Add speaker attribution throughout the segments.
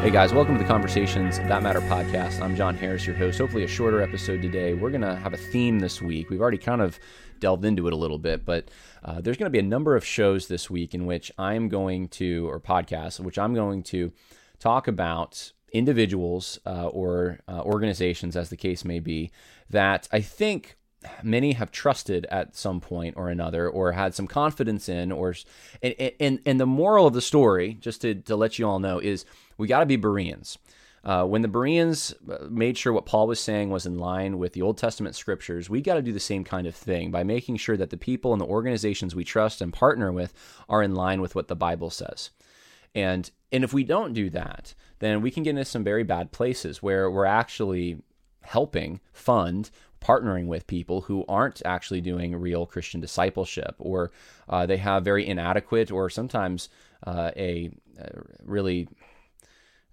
Speaker 1: Hey guys, welcome to the Conversations That Matter podcast. I'm John Harris, your host. Hopefully, a shorter episode today. We're going to have a theme this week. We've already kind of delved into it a little bit, but uh, there's going to be a number of shows this week in which I'm going to, or podcasts, which I'm going to talk about individuals uh, or uh, organizations, as the case may be, that I think many have trusted at some point or another or had some confidence in or and and, and the moral of the story just to, to let you all know is we got to be bereans. Uh, when the bereans uh, made sure what paul was saying was in line with the old testament scriptures we got to do the same kind of thing by making sure that the people and the organizations we trust and partner with are in line with what the bible says. And and if we don't do that then we can get into some very bad places where we're actually helping fund partnering with people who aren't actually doing real Christian discipleship, or uh, they have very inadequate, or sometimes uh, a, a, really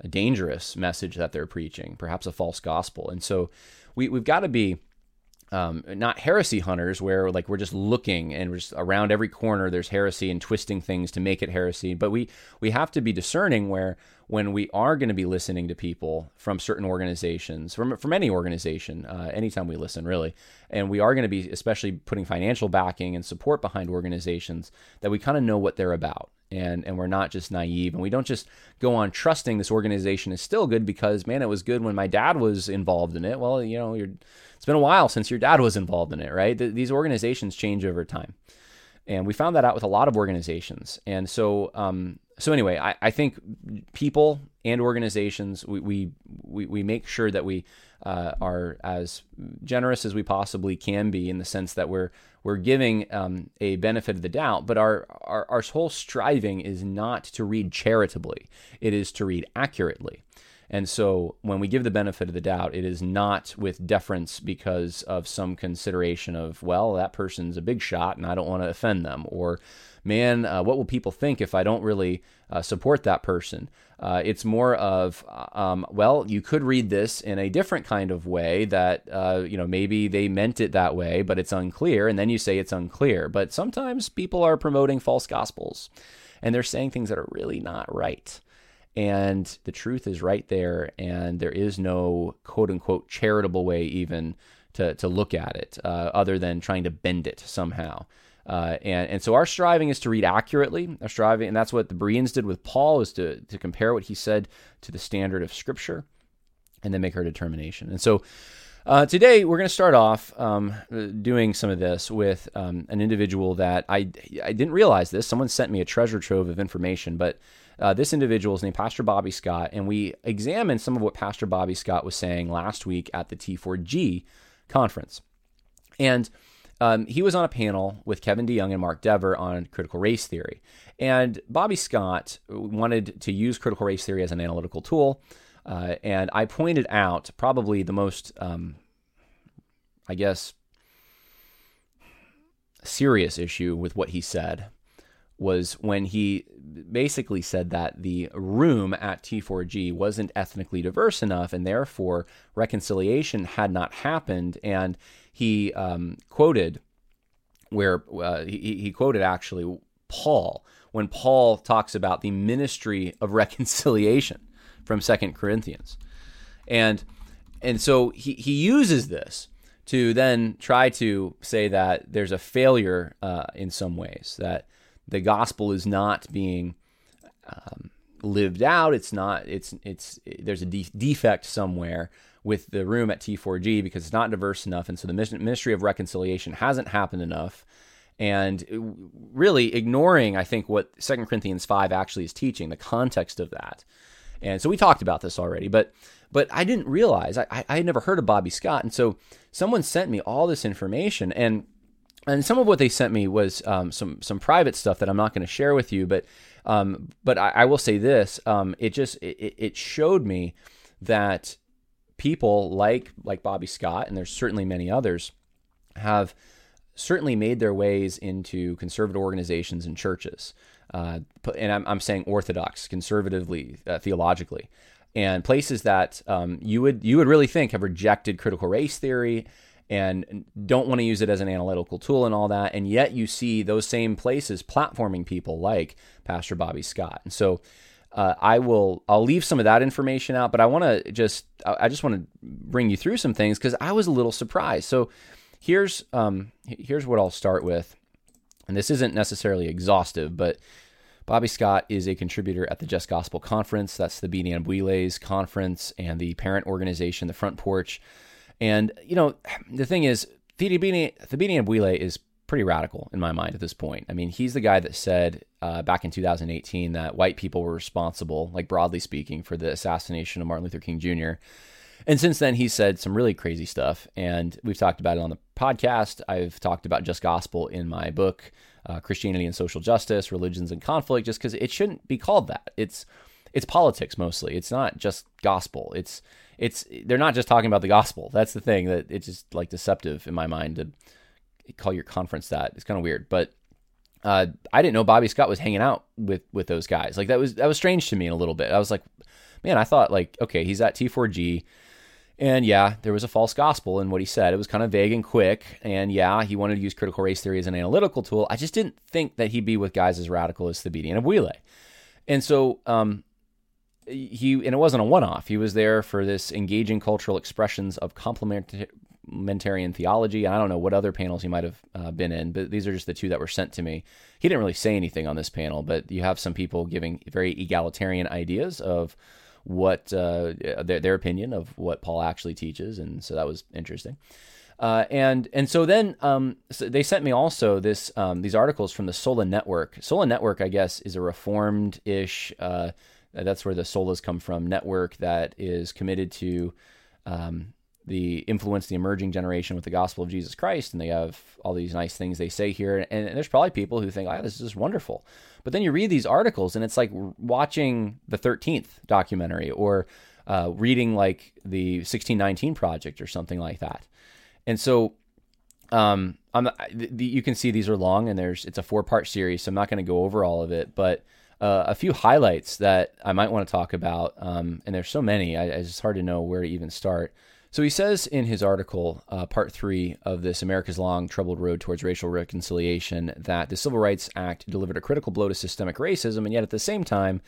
Speaker 1: a dangerous message that they're preaching, perhaps a false gospel. And so we, we've got to be um, not heresy hunters where like we're just looking and we're just around every corner there's heresy and twisting things to make it heresy. But we we have to be discerning where when we are going to be listening to people from certain organizations from from any organization uh, anytime we listen really. And we are going to be especially putting financial backing and support behind organizations that we kind of know what they're about. And and we're not just naive and we don't just go on trusting this organization is still good because man it was good when my dad was involved in it. Well you know you're it's been a while since your dad was involved in it, right? Th- these organizations change over time. And we found that out with a lot of organizations. And so, um, so anyway, I, I, think people and organizations, we, we, we, make sure that we uh, are as generous as we possibly can be in the sense that we're, we're giving um, a benefit of the doubt, but our, our, our whole striving is not to read charitably, it is to read accurately. And so when we give the benefit of the doubt, it is not with deference because of some consideration of, well, that person's a big shot and I don't want to offend them. Or, man, uh, what will people think if I don't really uh, support that person? Uh, it's more of, uh, um, well, you could read this in a different kind of way that, uh, you know, maybe they meant it that way, but it's unclear. And then you say it's unclear. But sometimes people are promoting false gospels and they're saying things that are really not right and the truth is right there and there is no quote unquote charitable way even to, to look at it uh, other than trying to bend it somehow. Uh, and, and so our striving is to read accurately. Our striving and that's what the bereans did with paul is to, to compare what he said to the standard of scripture and then make our determination. And so uh, today, we're going to start off um, doing some of this with um, an individual that I, I didn't realize this. Someone sent me a treasure trove of information, but uh, this individual is named Pastor Bobby Scott, and we examined some of what Pastor Bobby Scott was saying last week at the T4G conference. And um, he was on a panel with Kevin DeYoung and Mark Dever on critical race theory. And Bobby Scott wanted to use critical race theory as an analytical tool. Uh, and I pointed out probably the most, um, I guess, serious issue with what he said was when he basically said that the room at T4G wasn't ethnically diverse enough, and therefore reconciliation had not happened. And he um, quoted where uh, he, he quoted actually Paul when Paul talks about the ministry of reconciliation from Second Corinthians, and and so he he uses this to then try to say that there's a failure uh, in some ways that the gospel is not being um, lived out. It's not. It's it's there's a de- defect somewhere with the room at T4G because it's not diverse enough, and so the ministry of reconciliation hasn't happened enough. And really ignoring, I think, what Second Corinthians five actually is teaching, the context of that. And so we talked about this already, but but I didn't realize I, I had never heard of Bobby Scott, and so someone sent me all this information, and and some of what they sent me was um, some some private stuff that I'm not going to share with you, but um, but I, I, will say this: um, it just it, it showed me that people like like Bobby Scott, and there's certainly many others, have certainly made their ways into conservative organizations and churches, uh, and I'm, I'm saying orthodox, conservatively, uh, theologically, and places that um, you would you would really think have rejected critical race theory and don't want to use it as an analytical tool and all that. And yet you see those same places platforming people like Pastor Bobby Scott. And so uh, I will I'll leave some of that information out, but I want to just I just want to bring you through some things because I was a little surprised. So here's um, here's what I'll start with, and this isn't necessarily exhaustive, but Bobby Scott is a contributor at the Just Gospel Conference. That's the Beanie and conference and the parent organization, the Front Porch. And you know the thing is, Thabiti Anyabwile is pretty radical in my mind at this point. I mean, he's the guy that said uh, back in 2018 that white people were responsible, like broadly speaking, for the assassination of Martin Luther King Jr. And since then, he's said some really crazy stuff. And we've talked about it on the podcast. I've talked about Just Gospel in my book, uh, Christianity and Social Justice, Religions and Conflict, just because it shouldn't be called that. It's it's politics mostly. It's not just gospel. It's it's they're not just talking about the gospel. That's the thing that it's just like deceptive in my mind to call your conference that. It's kind of weird, but uh, I didn't know Bobby Scott was hanging out with with those guys. Like that was that was strange to me in a little bit. I was like, man, I thought like, okay, he's at T4G, and yeah, there was a false gospel in what he said. It was kind of vague and quick, and yeah, he wanted to use critical race theory as an analytical tool. I just didn't think that he'd be with guys as radical as Thabiti Anyabwile. And so, um, he and it wasn't a one-off. He was there for this engaging cultural expressions of complementarian theology. I don't know what other panels he might have uh, been in, but these are just the two that were sent to me. He didn't really say anything on this panel, but you have some people giving very egalitarian ideas of what uh, their, their opinion of what Paul actually teaches, and so that was interesting. Uh, and and so then um, so they sent me also this um, these articles from the Sola Network. Sola Network, I guess, is a reformed ish. Uh, that's where the Solas come from. Network that is committed to um, the influence the emerging generation with the gospel of Jesus Christ, and they have all these nice things they say here. And, and there's probably people who think, "Oh, this is wonderful," but then you read these articles, and it's like watching the Thirteenth documentary or uh, reading like the 1619 Project or something like that. And so, um, I'm, the, you can see these are long, and there's it's a four part series, so I'm not going to go over all of it, but. Uh, a few highlights that I might want to talk about, um, and there's so many, I, it's hard to know where to even start. So he says in his article, uh, part three of this America's Long Troubled Road Towards Racial Reconciliation, that the Civil Rights Act delivered a critical blow to systemic racism, and yet at the same time,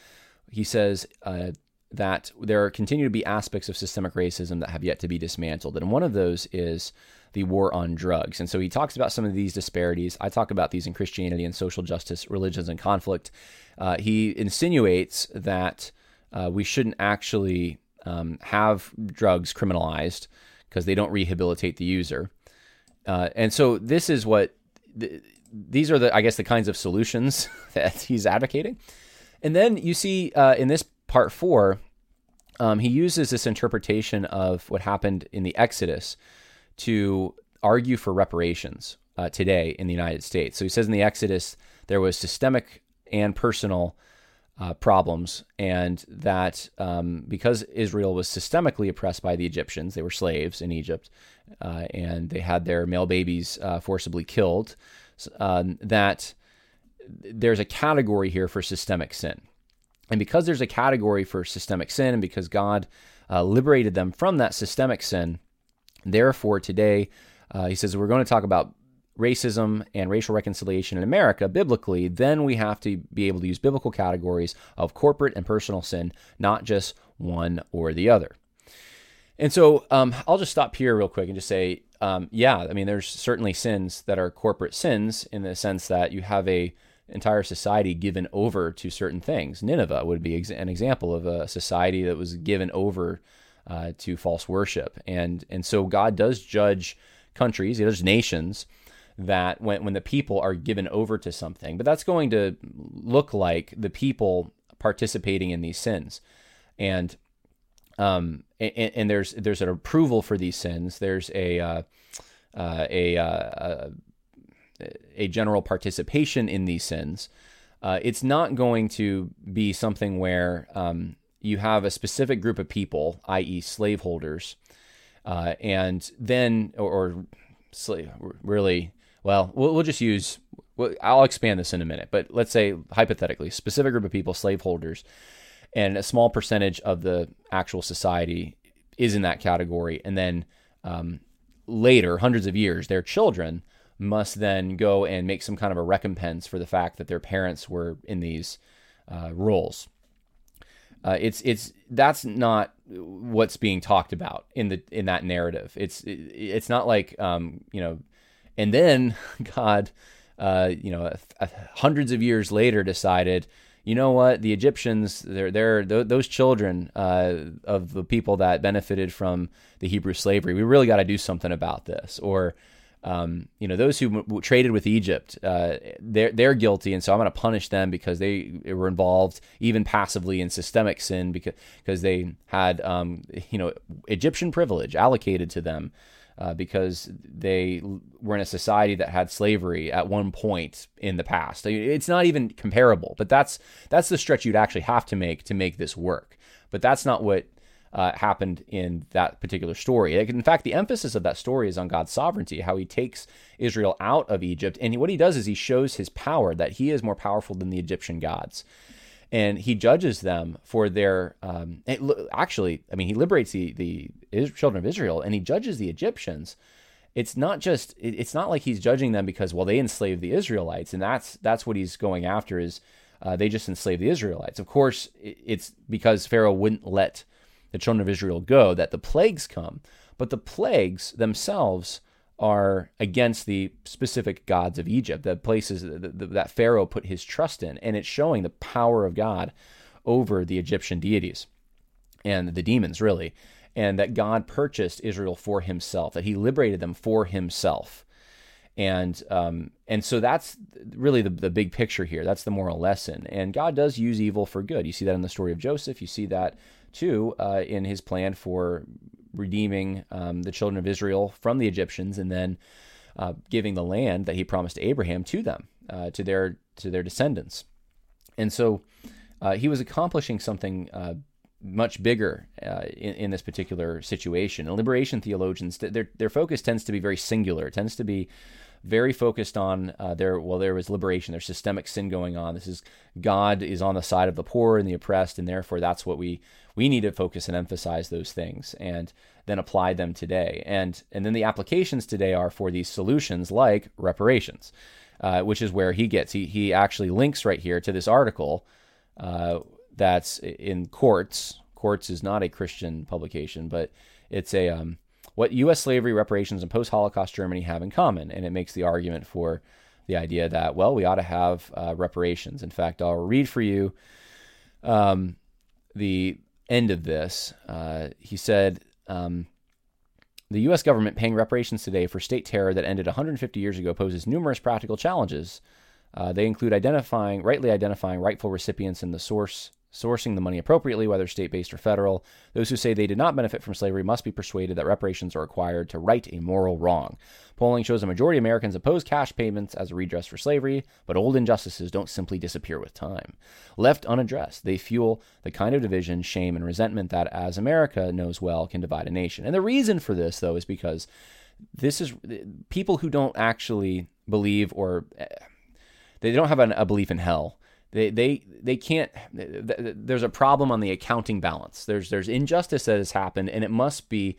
Speaker 1: he says uh, that there continue to be aspects of systemic racism that have yet to be dismantled. And one of those is the war on drugs. And so he talks about some of these disparities. I talk about these in Christianity and social justice, religions and conflict. Uh, he insinuates that uh, we shouldn't actually um, have drugs criminalized because they don't rehabilitate the user. Uh, and so this is what th- these are the I guess the kinds of solutions that he's advocating. And then you see uh, in this part four, um, he uses this interpretation of what happened in the Exodus to argue for reparations uh, today in the United States. So he says in the Exodus there was systemic and personal uh, problems, and that um, because Israel was systemically oppressed by the Egyptians, they were slaves in Egypt, uh, and they had their male babies uh, forcibly killed, um, that there's a category here for systemic sin. And because there's a category for systemic sin, and because God uh, liberated them from that systemic sin, therefore today, uh, he says, we're going to talk about racism and racial reconciliation in America biblically, then we have to be able to use biblical categories of corporate and personal sin, not just one or the other. And so um, I'll just stop here real quick and just say, um, yeah, I mean, there's certainly sins that are corporate sins in the sense that you have a entire society given over to certain things. Nineveh would be an example of a society that was given over uh, to false worship, and and so God does judge countries, He does nations that when, when the people are given over to something, but that's going to look like the people participating in these sins. And um, and, and, there's there's an approval for these sins. There's a uh, uh, a, uh, a general participation in these sins. Uh, it's not going to be something where um, you have a specific group of people, i.e., slaveholders, uh, and then or, or slave really well, we'll, we'll just use, I'll expand this in a minute, but let's say hypothetically, specific group of people, slaveholders, and a small percentage of the actual society is in that category. And then um, later, hundreds of years, their children must then go and make some kind of a recompense for the fact that their parents were in these uh, roles. Uh, it's it's that's not what's being talked about in the in that narrative. It's it, it's not like um, you know, and then God, uh, you know, hundreds of years later decided, you know what, the Egyptians, they're they're those children uh, of the people that benefited from the Hebrew slavery. We really got to do something about this, or um, you know, those who traded with Egypt, uh, they're they're guilty, and so I'm going to punish them because they were involved, even passively, in systemic sin because because they had um, you know Egyptian privilege allocated to them. Uh, because they were in a society that had slavery at one point in the past. It's not even comparable, but that's that's the stretch you'd actually have to make to make this work. But that's not what uh, happened in that particular story. In fact, the emphasis of that story is on God's sovereignty, how he takes Israel out of Egypt. And what he does is he shows his power, that he is more powerful than the Egyptian gods. And he judges them for their, um, actually, I mean, he liberates the, the children of Israel and he judges the Egyptians. It's not just, it's not like he's judging them because, well, they enslaved the Israelites. And that's, that's what he's going after is uh, they just enslaved the Israelites. Of course, it's because Pharaoh wouldn't let the children of Israel go that the plagues come. But the plagues themselves are against the specific gods of Egypt, the places that Pharaoh put his trust in. And it's showing the power of God over the Egyptian deities and the demons, really. And that God purchased Israel for himself, that he liberated them for himself. And um, and so that's really the, the big picture here. That's the moral lesson. And God does use evil for good. You see that in the story of Joseph. You see that too uh, in his plan for redeeming um, the children of Israel from the Egyptians and then uh, giving the land that he promised Abraham to them, uh, to their to their descendants. And so uh, he was accomplishing something uh, much bigger uh, in, in, this particular situation. And liberation theologians, their their focus tends to be very singular. It tends to be very focused on uh, there. Well, there was liberation. There's systemic sin going on. This is God is on the side of the poor and the oppressed, and therefore that's what we we need to focus and emphasize those things and then apply them today. And and then the applications today are for these solutions like reparations, uh, which is where he gets. He he actually links right here to this article uh, that's in Quartz. Quartz is not a Christian publication, but it's a um, what U.S. slavery reparations and post-Holocaust Germany have in common, and it makes the argument for the idea that well we ought to have uh, reparations. In fact, I'll read for you um, the end of this, uh, he said, um, the U.S. government paying reparations today for state terror that ended 150 years ago poses numerous practical challenges. Uh, they include identifying, rightly identifying rightful recipients in the source sourcing the money appropriately, whether state based or federal. Those who say they did not benefit from slavery must be persuaded that reparations are required to right a moral wrong. Polling shows a majority of Americans oppose cash payments as a redress for slavery, but old injustices don't simply disappear with time. Left unaddressed, they fuel the kind of division, shame, and resentment that, as America knows well, can divide a nation. And the reason for this, though, is because this is people who don't actually believe or eh, they don't have an, a belief in hell they they they can't. There's a problem on the accounting balance. There's there's injustice that has happened, and it must be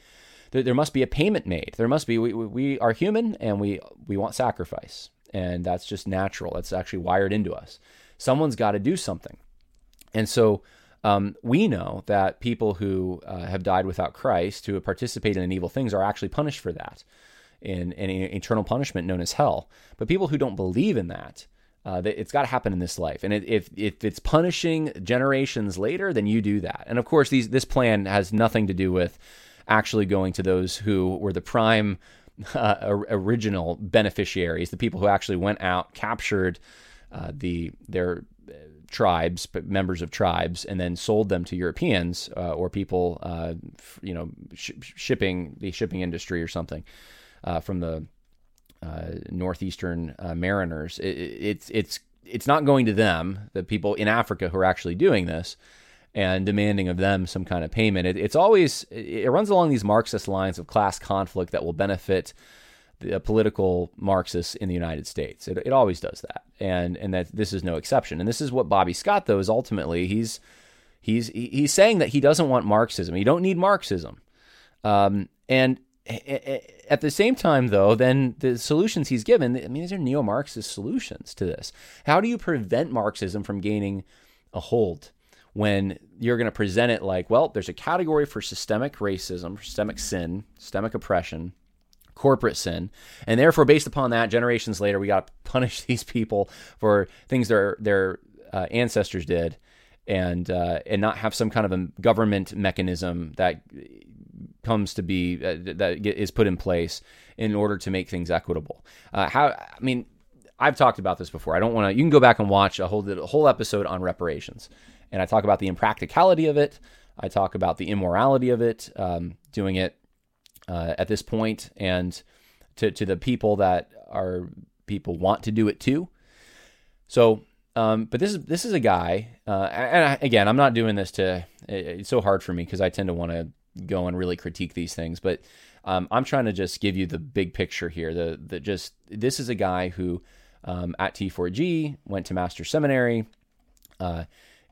Speaker 1: there, must be a payment made. There must be. We, we are human, and we we want sacrifice, and that's just natural. That's actually wired into us. Someone's got to do something, and so. Um, we know that people who uh, have died without Christ, who have participated in evil things, are actually punished for that in, in eternal punishment known as hell. But people who don't believe in that, uh, it's got to happen in this life, and if if it's punishing generations later, then you do that. And of course, these this plan has nothing to do with actually going to those who were the prime uh, original beneficiaries, the people who actually went out, captured uh, the their uh, tribes, members of tribes, and then sold them to Europeans uh, or people, uh, you know, sh- shipping the shipping industry or something from the uh, northeastern uh, mariners. It, it's it's it's not going to them, the people in Africa who are actually doing this, and demanding of them some kind of payment. It, it's always it runs along these Marxist lines of class conflict that will benefit the political Marxists in the United States. It, it always does that, and and that this is no exception. And this is what Bobby Scott though is ultimately he's he's he's saying that he doesn't want Marxism. You don't need Marxism, um, and at the same time, though, then the solutions he's given, I mean, these are neo Marxist solutions to this. How do you prevent Marxism from gaining a hold? when you're going to present it like, well, there's a category for systemic racism, systemic sin, systemic oppression, corporate sin, and therefore, based upon that, generations later, we got to punish these people for things their their uh, ancestors did, and uh, and not have some kind of a government mechanism that comes to be uh, that is put in place in order to make things equitable. Uh, how I mean, I've talked about this before. I don't want to. You can go back and watch a whole a whole episode on reparations, and I talk about the impracticality of it. I talk about the immorality of it, um, doing it uh, at this point, and to to the people that are people want to do it too. So, um, but this is this is a guy, uh, and I, again, I'm not doing this to. It's so hard for me because I tend to want to go and really critique these things, but um, I'm trying to just give you the big picture here. The the just this is a guy who um, at T4G went to Master Seminary, uh,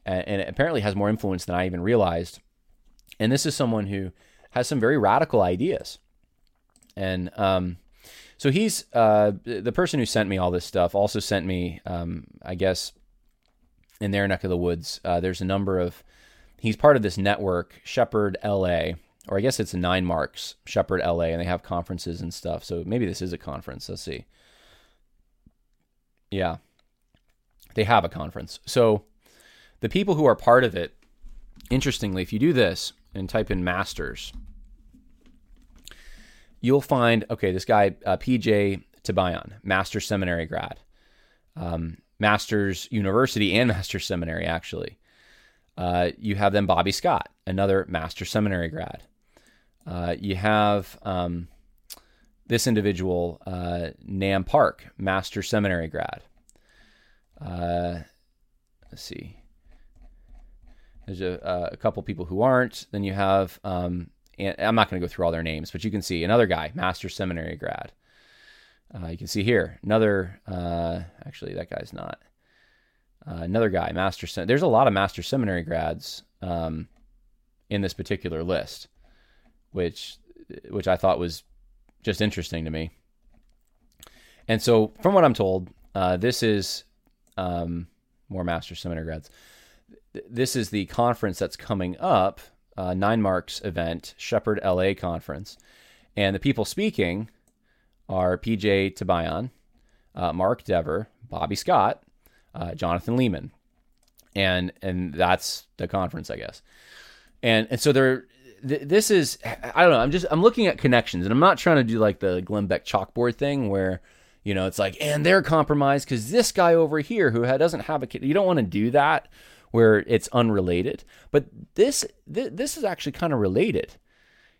Speaker 1: and, and apparently has more influence than I even realized. And this is someone who has some very radical ideas, and um, so he's uh, the person who sent me all this stuff. Also sent me, um, I guess, in their neck of the woods. Uh, there's a number of he's part of this network, Shepherd LA, or I guess it's Nine Marks, Shepherd LA, and they have conferences and stuff. So maybe this is a conference. Let's see. Yeah. They have a conference. So the people who are part of it, interestingly, if you do this and type in masters, you'll find okay, this guy, uh, PJ Tibayan, master seminary grad, um, master's university and master's seminary, actually. Uh, you have then Bobby Scott, another master seminary grad. Uh, you have um, this individual, uh, Nam Park, master seminary grad. Uh, let's see. There's a, a, couple people who aren't. Then you have, um, I'm not going to go through all their names, but you can see another guy, master seminary grad. Uh, you can see here another. Uh, actually, that guy's not. Uh, another guy, master. Sem- There's a lot of master seminary grads um, in this particular list, which which I thought was just interesting to me. And so, from what I'm told, uh, this is um, more master seminary grads. This is the conference that's coming up, uh, Nine Marks event, Shepherd LA conference, and the people speaking are PJ Tibayan, uh, Mark Dever, Bobby Scott, uh, Jonathan Leeman, and and that's the conference, I guess. And and so there, th- this is I don't know. I'm just I'm looking at connections, and I'm not trying to do like the Glenn Beck chalkboard thing where you know it's like and they're compromised because this guy over here who doesn't have a kid. You don't want to do that where it's unrelated. But this th- this is actually kind of related.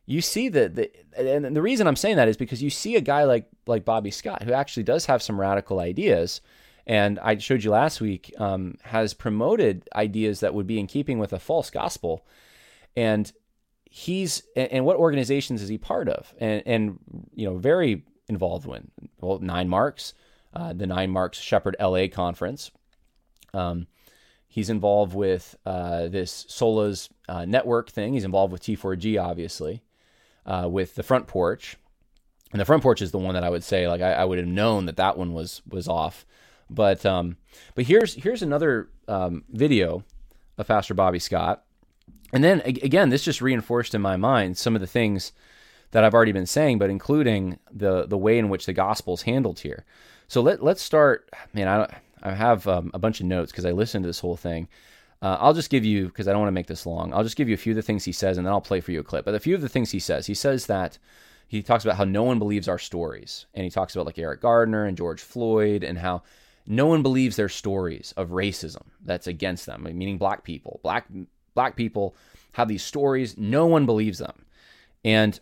Speaker 1: You see that the and the reason I'm saying that is because you see a guy like like Bobby Scott who actually does have some radical ideas and I showed you last week, um, has promoted ideas that would be in keeping with a false gospel. And he's and what organizations is he part of? And and you know, very involved in well, Nine Marks, uh, the Nine Marks Shepherd LA conference. Um, he's involved with uh, this Solas uh, network thing. He's involved with T4G, obviously, uh, with the front porch. And the front porch is the one that I would say, like, I, I would have known that that one was was off. But um, but here's here's another um, video of Pastor Bobby Scott, and then again, this just reinforced in my mind some of the things that I've already been saying, but including the the way in which the gospel is handled here. So let let's start. Man, I I have um, a bunch of notes because I listened to this whole thing. Uh, I'll just give you because I don't want to make this long. I'll just give you a few of the things he says, and then I'll play for you a clip. But a few of the things he says, he says that he talks about how no one believes our stories, and he talks about like Eric Gardner and George Floyd, and how no one believes their stories of racism that's against them, meaning black people. Black black people have these stories, no one believes them. And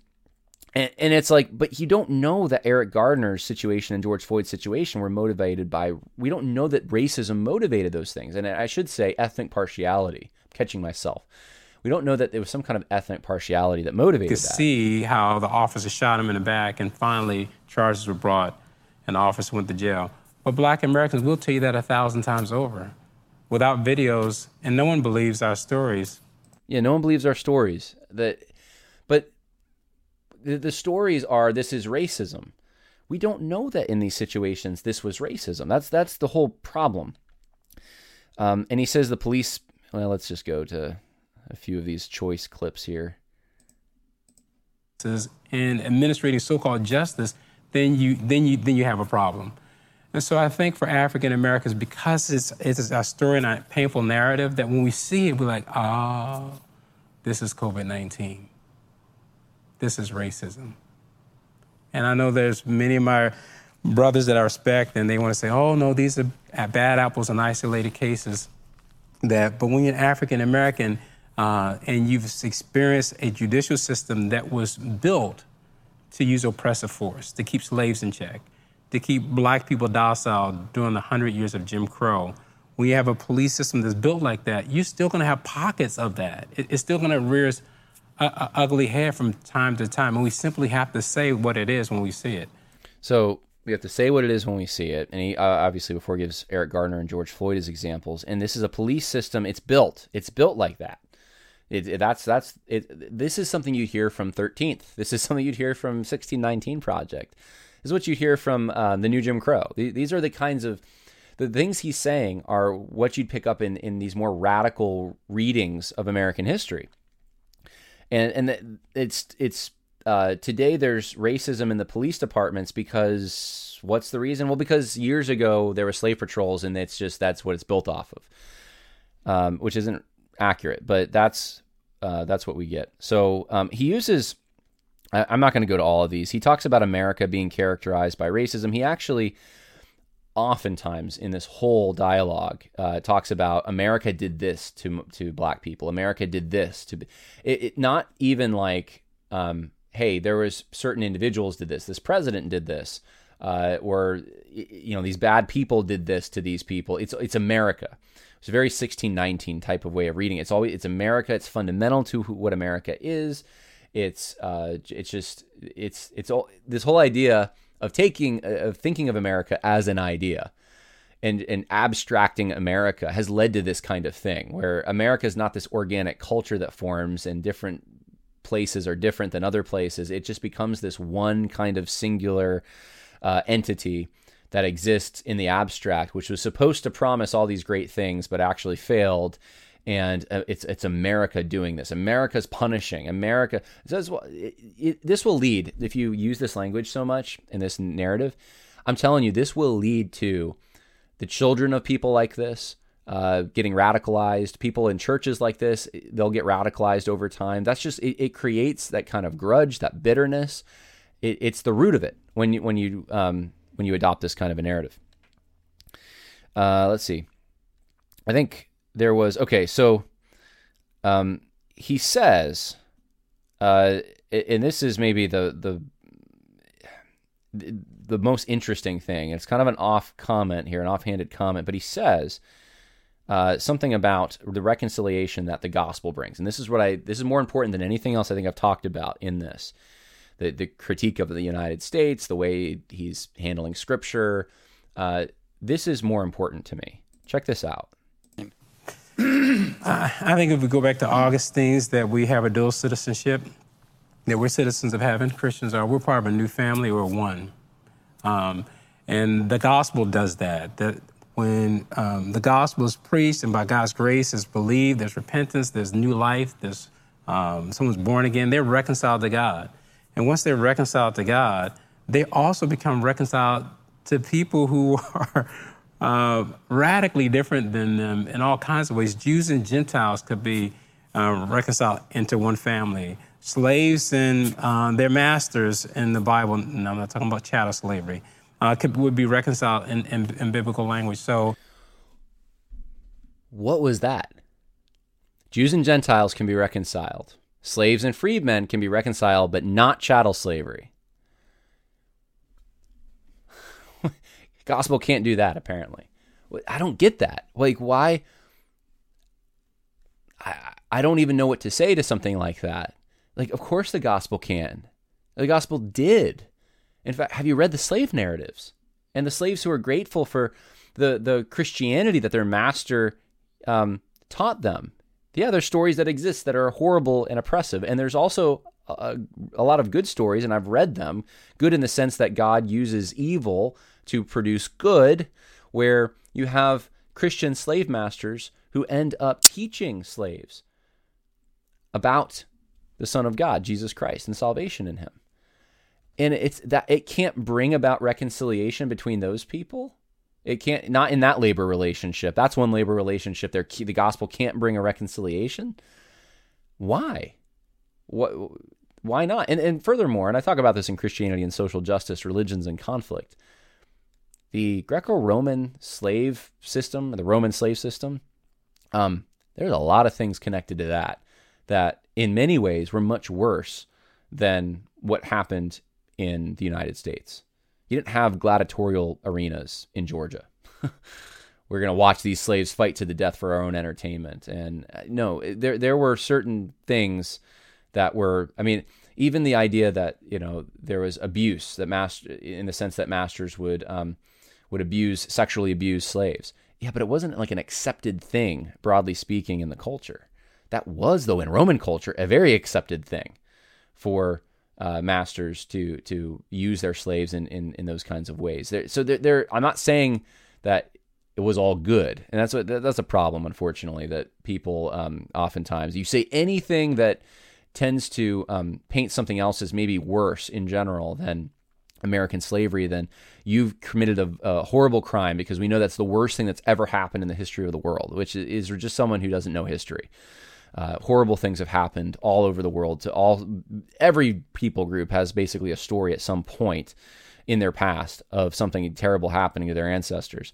Speaker 1: and, and it's like, but you don't know that Eric Gardner's situation and George Floyd's situation were motivated by, we don't know that racism motivated those things. And I should say ethnic partiality. I'm catching myself. We don't know that there was some kind of ethnic partiality that motivated
Speaker 2: to
Speaker 1: that.
Speaker 2: see how the officer shot him in the back and finally charges were brought and the officer went to jail. But black Americans will tell you that a thousand times over without videos, and no one believes our stories.
Speaker 1: Yeah, no one believes our stories. That, but the, the stories are this is racism. We don't know that in these situations this was racism. That's that's the whole problem. Um, and he says the police. well, let's just go to a few of these choice clips here.
Speaker 2: In administrating so-called justice, then you then you then you have a problem. And so I think for African Americans, because it's it's a story and a painful narrative, that when we see it, we're like, ah, oh, this is COVID nineteen. This is racism. And I know there's many of my brothers that I respect, and they want to say, oh no, these are bad apples and isolated cases. That, but when you're African American uh, and you've experienced a judicial system that was built to use oppressive force, to keep slaves in check, to keep black people docile during the hundred years of Jim Crow, when you have a police system that's built like that, you're still going to have pockets of that. it's still going to rear its uh, ugly head from time to time, and we simply have to say what it is when we see it.
Speaker 1: So we have to say what it is when we see it. And he uh, obviously before gives Eric Gardner and George Floyd as examples. And this is a police system. It's built. It's built like that. It, it, that's that's it. This is something you'd hear from 13th. This is something you'd hear from 1619 Project. This is what you hear from uh, the New Jim Crow. These are the kinds of the things he's saying are what you'd pick up in in these more radical readings of American history. And and it's it's uh, today there's racism in the police departments because what's the reason? Well, because years ago there were slave patrols, and it's just that's what it's built off of, um, which isn't accurate, but that's uh, that's what we get. So um, he uses. I'm not going to go to all of these. He talks about America being characterized by racism. He actually oftentimes in this whole dialogue uh, talks about America did this to to black people. America did this to it, it not even like um, hey, there was certain individuals did this. This president did this, uh, or you know, these bad people did this to these people. It's it's America. It's a very 1619 type of way of reading. It's always it's America. It's fundamental to who, what America is. It's uh, it's just it's it's all this whole idea of taking of thinking of America as an idea and, and abstracting America has led to this kind of thing where America is not this organic culture that forms and different places are different than other places. It just becomes this one kind of singular uh, entity that exists in the abstract, which was supposed to promise all these great things, but actually failed. And uh, it's it's America doing this. America's punishing. America. This, it, it, this will lead if you use this language so much in this narrative. I'm telling you, this will lead to the children of people like this uh, getting radicalized. People in churches like this, they'll get radicalized over time. That's just it, it creates that kind of grudge, that bitterness. It, it's the root of it when you when you um, when you adopt this kind of a narrative. Uh, let's see. I think there was okay. So um, he says, uh, and this is maybe the the the most interesting thing. It's kind of an off comment here, an offhanded comment, but he says uh, something about the reconciliation that the gospel brings. And this is what I this is more important than anything else I think I've talked about in this. The the critique of the United States, the way he's handling scripture. Uh, this is more important to me. Check this out.
Speaker 2: I think if we go back to Augustine's, that we have a dual citizenship, that we're citizens of heaven. Christians are. We're part of a new family. We're one. Um, and the gospel does that. That when um, the gospel is preached and by God's grace is believed, there's repentance, there's new life, there's um, someone's born again, they're reconciled to God. And once they're reconciled to God, they also become reconciled to people who are uh, radically different than them in all kinds of ways. Jews and Gentiles could be uh, reconciled into one family. Slaves and uh, their masters in the Bible, I'm not talking about chattel slavery, uh, could, would be reconciled in, in, in biblical language. So,
Speaker 1: what was that? Jews and Gentiles can be reconciled. Slaves and freedmen can be reconciled, but not chattel slavery. Gospel can't do that, apparently. I don't get that. Like, why? I, I don't even know what to say to something like that. Like, of course the gospel can. The gospel did. In fact, have you read the slave narratives? And the slaves who are grateful for the, the Christianity that their master um, taught them. Yeah, there's stories that exist that are horrible and oppressive. And there's also a, a lot of good stories, and I've read them. Good in the sense that God uses evil to produce good, where you have Christian slave masters who end up teaching slaves about the Son of God, Jesus Christ, and salvation in him. And it's that it can't bring about reconciliation between those people. It can't not in that labor relationship. That's one labor relationship. There, the gospel can't bring a reconciliation. Why? What? Why not? And and furthermore, and I talk about this in Christianity and social justice, religions and conflict. The Greco-Roman slave system, the Roman slave system, um, there's a lot of things connected to that that in many ways were much worse than what happened in the United States. You didn't have gladiatorial arenas in Georgia. We're going to watch these slaves fight to the death for our own entertainment. And uh, no, there there were certain things that were I mean, even the idea that, you know, there was abuse that master in the sense that masters would um, would abuse sexually abuse slaves. Yeah, but it wasn't like an accepted thing broadly speaking in the culture. That was though in Roman culture a very accepted thing for uh, masters to to use their slaves in in, in those kinds of ways. They're, so they're, they're, I'm not saying that it was all good, and that's what that's a problem, unfortunately, that people um, oftentimes you say anything that tends to um, paint something else as maybe worse in general than American slavery, then you've committed a, a, horrible crime because we know that's the worst thing that's ever happened in the history of the world, which is, just someone who doesn't know history. Uh, horrible things have happened all over the world. To all, every people group has basically a story at some point in their past of something terrible happening to their ancestors.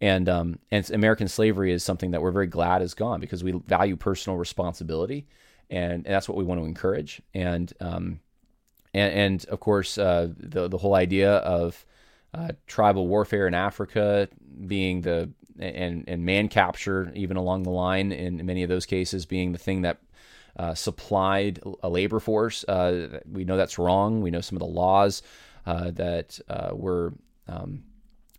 Speaker 1: And um, and American slavery is something that we're very glad is gone because we value personal responsibility, and, and that's what we want to encourage. And um, and, and of course, uh, the the whole idea of uh, tribal warfare in Africa being the and and man capture even along the line in many of those cases being the thing that uh, supplied a labor force. Uh, we know that's wrong. We know some of the laws uh, that uh, were um,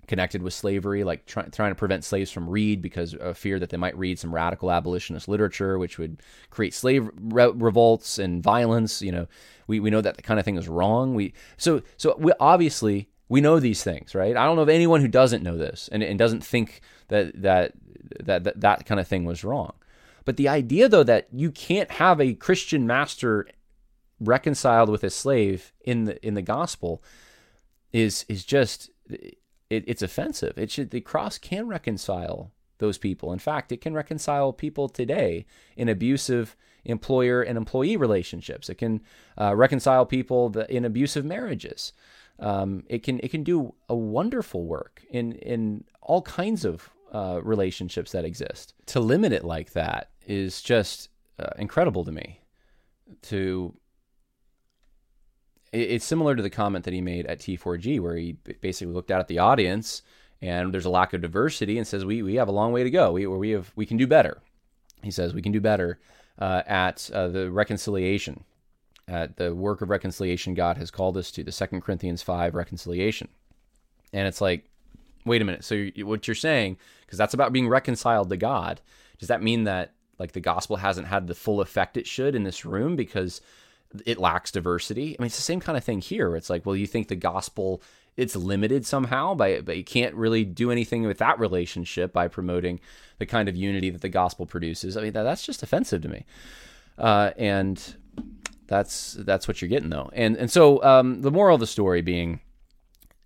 Speaker 1: connected with slavery, like try, trying to prevent slaves from read because of fear that they might read some radical abolitionist literature, which would create slave re- revolts and violence. You know, we, we know that the kind of thing is wrong. We so so we obviously we know these things, right? I don't know of anyone who doesn't know this and, and doesn't think that, that that that that kind of thing was wrong. But the idea, though, that you can't have a Christian master reconciled with a slave in the in the gospel is is just it, it's offensive. It should the cross can reconcile those people. In fact, it can reconcile people today in abusive employer and employee relationships. It can uh, reconcile people in abusive marriages. Um, it can it can do a wonderful work in in all kinds of uh, relationships that exist. To limit it like that is just uh, incredible to me. To it's similar to the comment that he made at T4G, where he basically looked out at the audience and there's a lack of diversity and says we we have a long way to go. We we have we can do better. He says we can do better uh, at uh, the reconciliation, at the work of reconciliation God has called us to, the Second Corinthians five reconciliation. And it's like, wait a minute. So you, what you're saying, because that's about being reconciled to God, does that mean that like the gospel hasn't had the full effect it should in this room because it lacks diversity? I mean, it's the same kind of thing here. it's like, well, you think the gospel it's limited somehow by but you can't really do anything with that relationship by promoting the kind of unity that the gospel produces. I mean, that, that's just offensive to me. Uh, and that's that's what you're getting though. And and so um, the moral of the story being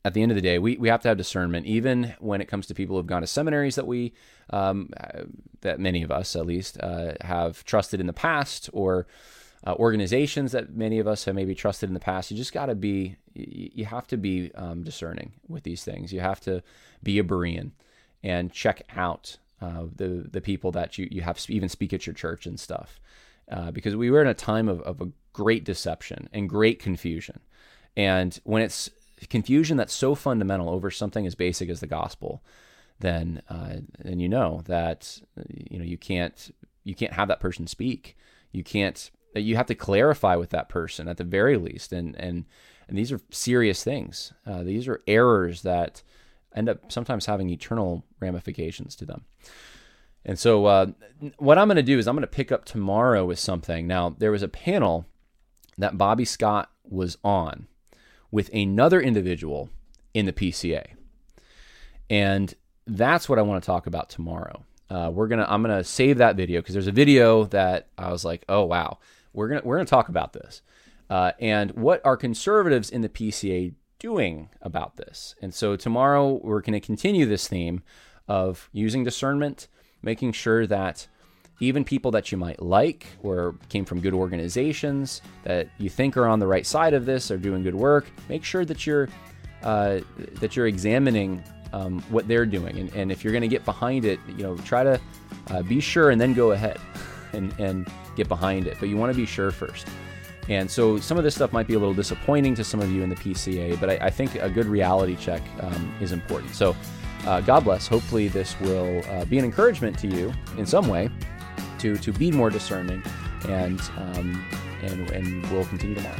Speaker 1: at the end of the day, we, we have to have discernment, even when it comes to people who've gone to seminaries that we, um, that many of us at least, uh, have trusted in the past, or uh, organizations that many of us have maybe trusted in the past. You just got to be, you have to be um, discerning with these things. You have to be a Berean and check out uh, the the people that you you have even speak at your church and stuff, uh, because we were in a time of, of a great deception and great confusion, and when it's confusion that's so fundamental over something as basic as the gospel, then uh, then you know that you know you can't you can't have that person speak. You can't that you have to clarify with that person at the very least. And and and these are serious things. Uh, these are errors that end up sometimes having eternal ramifications to them. And so, uh, what I'm going to do is I'm going to pick up tomorrow with something. Now, there was a panel that Bobby Scott was on with another individual in the PCA. And that's what I want to talk about tomorrow. uh, we're gonna I'm gonna save that video because there's a video that I was like, oh wow, we're gonna we're gonna talk about this, uh, and what are conservatives in the PCA doing about this? And so tomorrow we're gonna continue this theme of using discernment, making sure that even people that you might like or came from good organizations that you think are on the right side of this are doing good work make sure that you're uh, that you're examining um, what they're doing. And, and if you're going to get behind it you know try to uh, be sure and then go ahead. And, and get behind it but you want to be sure first. And so some of this stuff might be a little disappointing to some of you in the pca but i, I think a good reality check um, is important. So uh, god bless. Hopefully this will uh, be an encouragement to you in some way to to be more discerning, and um, and and we'll continue tomorrow.